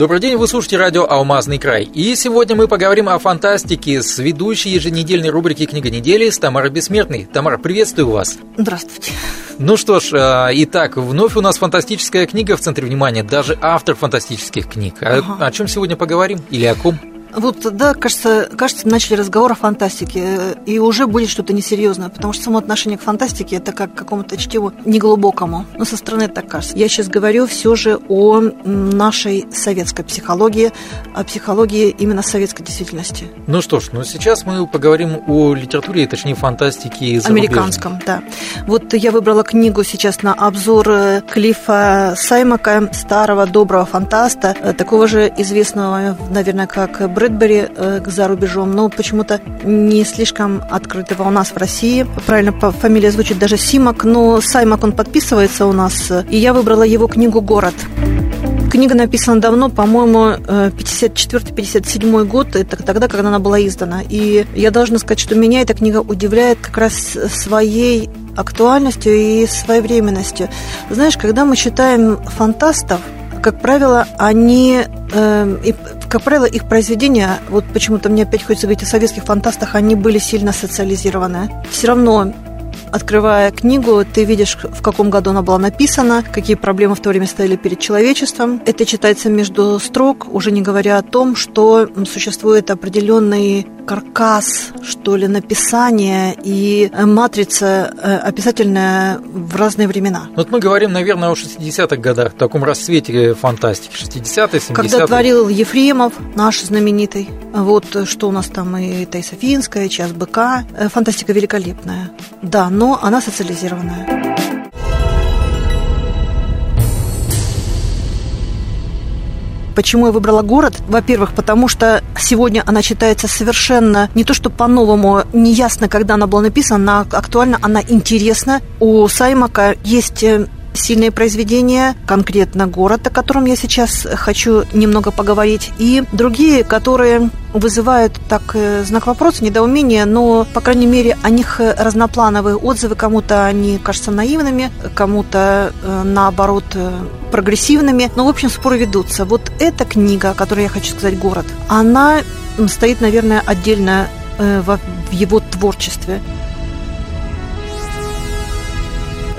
Добрый день, вы слушаете радио «Алмазный край». И сегодня мы поговорим о фантастике с ведущей еженедельной рубрики «Книга недели» с Тамарой Бессмертной. Тамара, приветствую вас. Здравствуйте. Ну что ж, э, итак, вновь у нас фантастическая книга в центре внимания, даже автор фантастических книг. Ага. О, о чем сегодня поговорим или о ком? Вот, да, кажется, кажется, начали разговор о фантастике, и уже будет что-то несерьезное, потому что само отношение к фантастике это как к какому-то чтиву неглубокому. Но со стороны это так кажется. Я сейчас говорю все же о нашей советской психологии, о психологии именно советской действительности. Ну что ж, ну сейчас мы поговорим о литературе, точнее фантастике Американском, да. Вот я выбрала книгу сейчас на обзор э, Клифа Саймака, старого доброго фантаста, э, такого же известного, наверное, как Брэдбери э, за рубежом, но почему-то не слишком открытого у нас в России. Правильно, фамилия звучит даже Симак, но Саймак он подписывается у нас. И я выбрала его книгу «Город». Книга написана давно, по-моему, 54-57 э, год, это тогда, когда она была издана. И я должна сказать, что меня эта книга удивляет как раз своей актуальностью и своевременностью. Знаешь, когда мы читаем фантастов, как правило, они, э, и, как правило, их произведения, вот почему-то мне опять хочется говорить о советских фантастах, они были сильно социализированы. Все равно Открывая книгу, ты видишь, в каком году она была написана, какие проблемы в то время стояли перед человечеством. Это читается между строк, уже не говоря о том, что существует определенный каркас, что ли, написания и матрица э, описательная в разные времена. Вот мы говорим, наверное, о 60-х годах, в таком расцвете фантастики, 60-е, 70-е. Когда творил Ефремов, наш знаменитый, вот что у нас там и Таиса Финская, Час быка, э, фантастика великолепная. Да, но она социализированная. Почему я выбрала город? Во-первых, потому что сегодня она читается совершенно не то что по-новому, неясно, когда она была написана, она актуальна, она интересна. У Саймака есть э, сильные произведения, конкретно город, о котором я сейчас хочу немного поговорить, и другие, которые вызывают так э, знак вопроса, недоумение, но, по крайней мере, о них разноплановые отзывы. Кому-то они кажутся наивными, кому-то, э, наоборот, э, прогрессивными. Но, в общем, споры ведутся. Вот эта книга, о которой я хочу сказать «Город», она стоит, наверное, отдельно в его творчестве.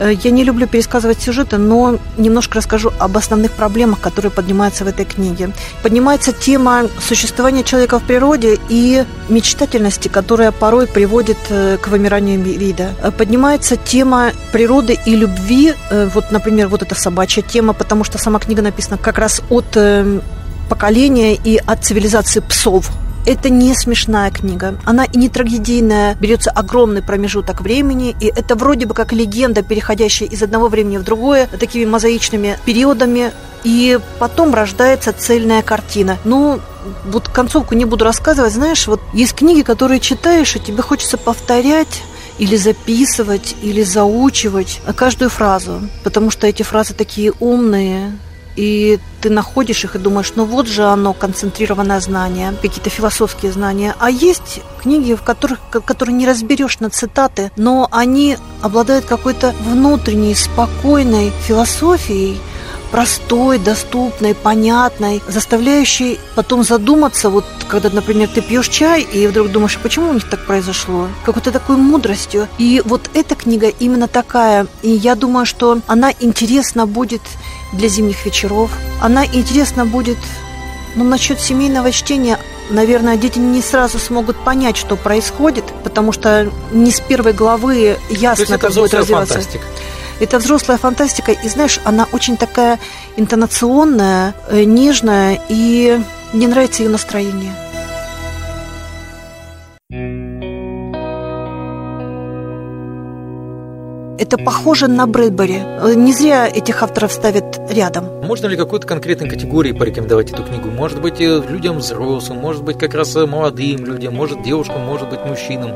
Э, я не люблю пересказывать сюжеты, но немножко расскажу об основных проблемах, которые поднимаются в этой книге. Поднимается тема существования человека в природе и мечтательности, которая порой приводит э, к вымиранию вида. Э, поднимается тема природы и любви. Вот, например, вот эта собачья тема, потому что сама книга написана как раз от поколения и от цивилизации псов это не смешная книга. Она и не трагедийная. Берется огромный промежуток времени, и это вроде бы как легенда, переходящая из одного времени в другое, такими мозаичными периодами. И потом рождается цельная картина. Ну, вот концовку не буду рассказывать. Знаешь, вот есть книги, которые читаешь, и тебе хочется повторять или записывать, или заучивать каждую фразу, потому что эти фразы такие умные, и ты находишь их и думаешь, ну вот же оно, концентрированное знание, какие-то философские знания. А есть книги, в которых, которые не разберешь на цитаты, но они обладают какой-то внутренней, спокойной философией, простой, доступной, понятной, заставляющей потом задуматься, вот когда, например, ты пьешь чай и вдруг думаешь, «А почему у них так произошло, какой-то такой мудростью. И вот эта книга именно такая, и я думаю, что она интересна будет для зимних вечеров. Она интересна будет, ну, насчет семейного чтения, наверное, дети не сразу смогут понять, что происходит, потому что не с первой главы ясно, как будет развиваться. Фантастика. Это взрослая фантастика, и знаешь, она очень такая интонационная, э, нежная, и мне нравится ее настроение. Это похоже на Брэдбери. Не зря этих авторов ставят рядом. Можно ли какой-то конкретной категории порекомендовать эту книгу? Может быть, э, людям взрослым, может быть, как раз э, молодым людям, может, девушкам, может быть, мужчинам.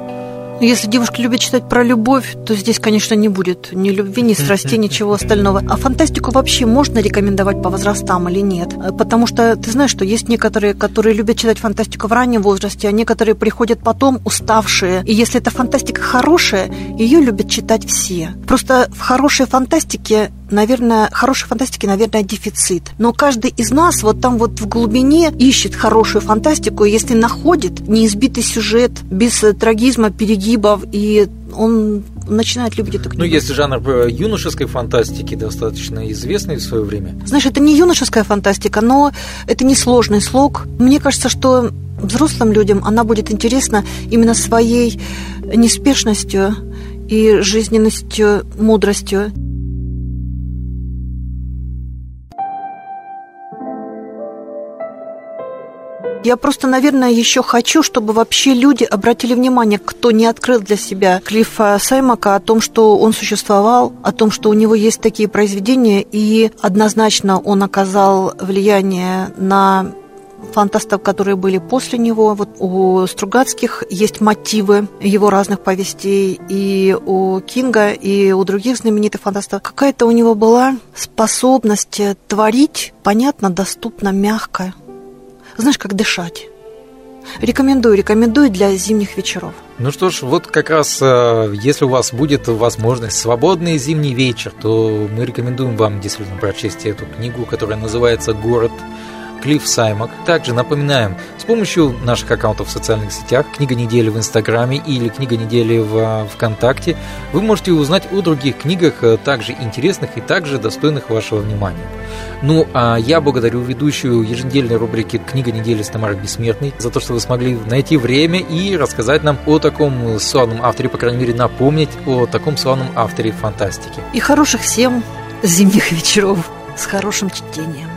Если девушка любит читать про любовь, то здесь, конечно, не будет ни любви, ни страсти, ничего остального. А фантастику вообще можно рекомендовать по возрастам или нет? Э, потому что ты знаешь, что есть некоторые, которые любят читать фантастику в раннем возрасте, а некоторые приходят потом уставшие. И если эта фантастика хорошая, ее любят читать все. Просто в хорошей фантастике наверное, хорошей фантастики, наверное, дефицит. Но каждый из нас вот там вот в глубине ищет хорошую фантастику, и если находит неизбитый сюжет, без трагизма, перегибов, и он начинает любить эту книгу. Ну, есть жанр э, юношеской фантастики, достаточно известный в свое время. Знаешь, это не юношеская фантастика, но это не сложный слог. Мне кажется, что взрослым людям она будет интересна именно своей неспешностью и жизненностью, мудростью. Я просто, наверное, еще хочу, чтобы вообще люди обратили внимание, кто не открыл для себя Клиффа Саймака о том, что он существовал, о том, что у него есть такие произведения, и однозначно он оказал влияние на фантастов, которые были после него. Вот у Стругацких есть мотивы его разных повестей, и у Кинга, и у других знаменитых фантастов. Какая-то у него была способность творить понятно, доступно, мягко знаешь, как дышать. Рекомендую, рекомендую для зимних вечеров. Ну что ж, вот как раз, э, если у вас будет возможность, свободный зимний вечер, то мы рекомендуем вам действительно прочесть эту книгу, которая называется «Город Клифф Саймак. Также напоминаем, с помощью наших аккаунтов в социальных сетях, книга недели в Инстаграме или книга недели в а, ВКонтакте, вы можете узнать о других книгах, э, также интересных и также достойных вашего внимания. Ну, а я благодарю ведущую еженедельной рубрики «Книга недели» с Тамарой Бессмертной за то, что вы смогли найти время и рассказать нам о таком славном авторе, по крайней мере, напомнить о таком славном авторе фантастики. И хороших всем зимних вечеров с хорошим чтением.